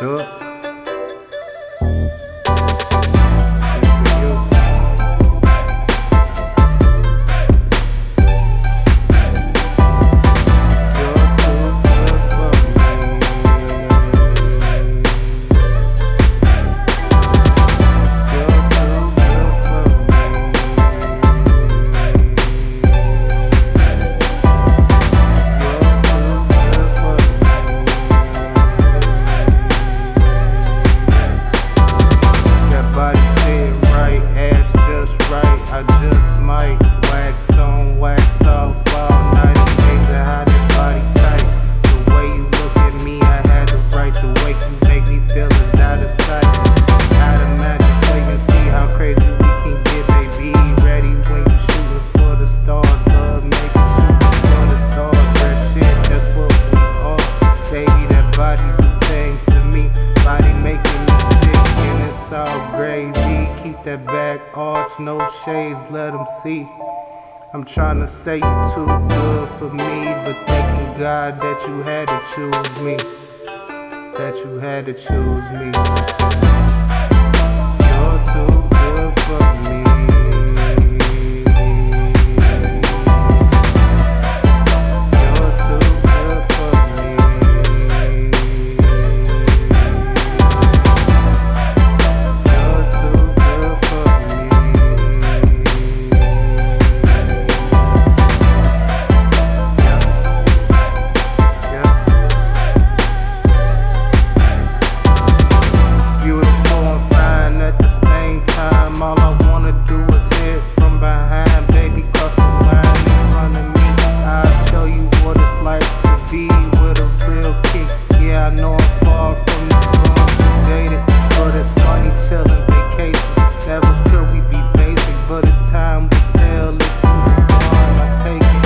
车 just might wax on, wax off all night. Amazing how that body tight. The way you look at me, I had to right. The way you make me feel is out of sight. Out of just wait and see how crazy we can get, baby. Ready when you shooting for the stars, love making shooting for the stars. That shit, that's what we are, baby. That body do things to me, body making me sick, and it's all gravy. Keep that back no shades, let 'em see. I'm tryna say you too good for me, but thanking God that you had to choose me. That you had to choose me. Far from this wrong dated, but it's money chillin', vacations. Never could we be basic, but it's time we tell if you the one I take it.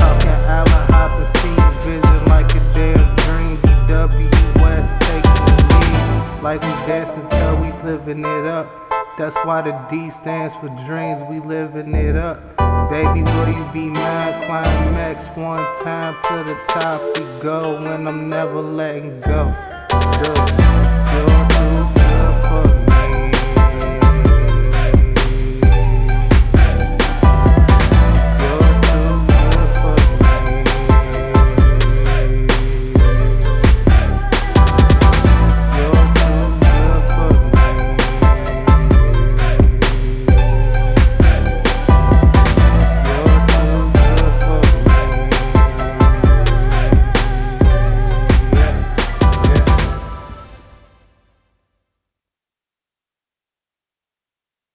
Talking Allen Hopper, sees vision like a damn dream. BWS taking the lead, like we dancing till we living it up. That's why the D stands for dreams, we living it up. Baby, will you be mine? Climax one time to the top we go, and I'm never letting go. Good.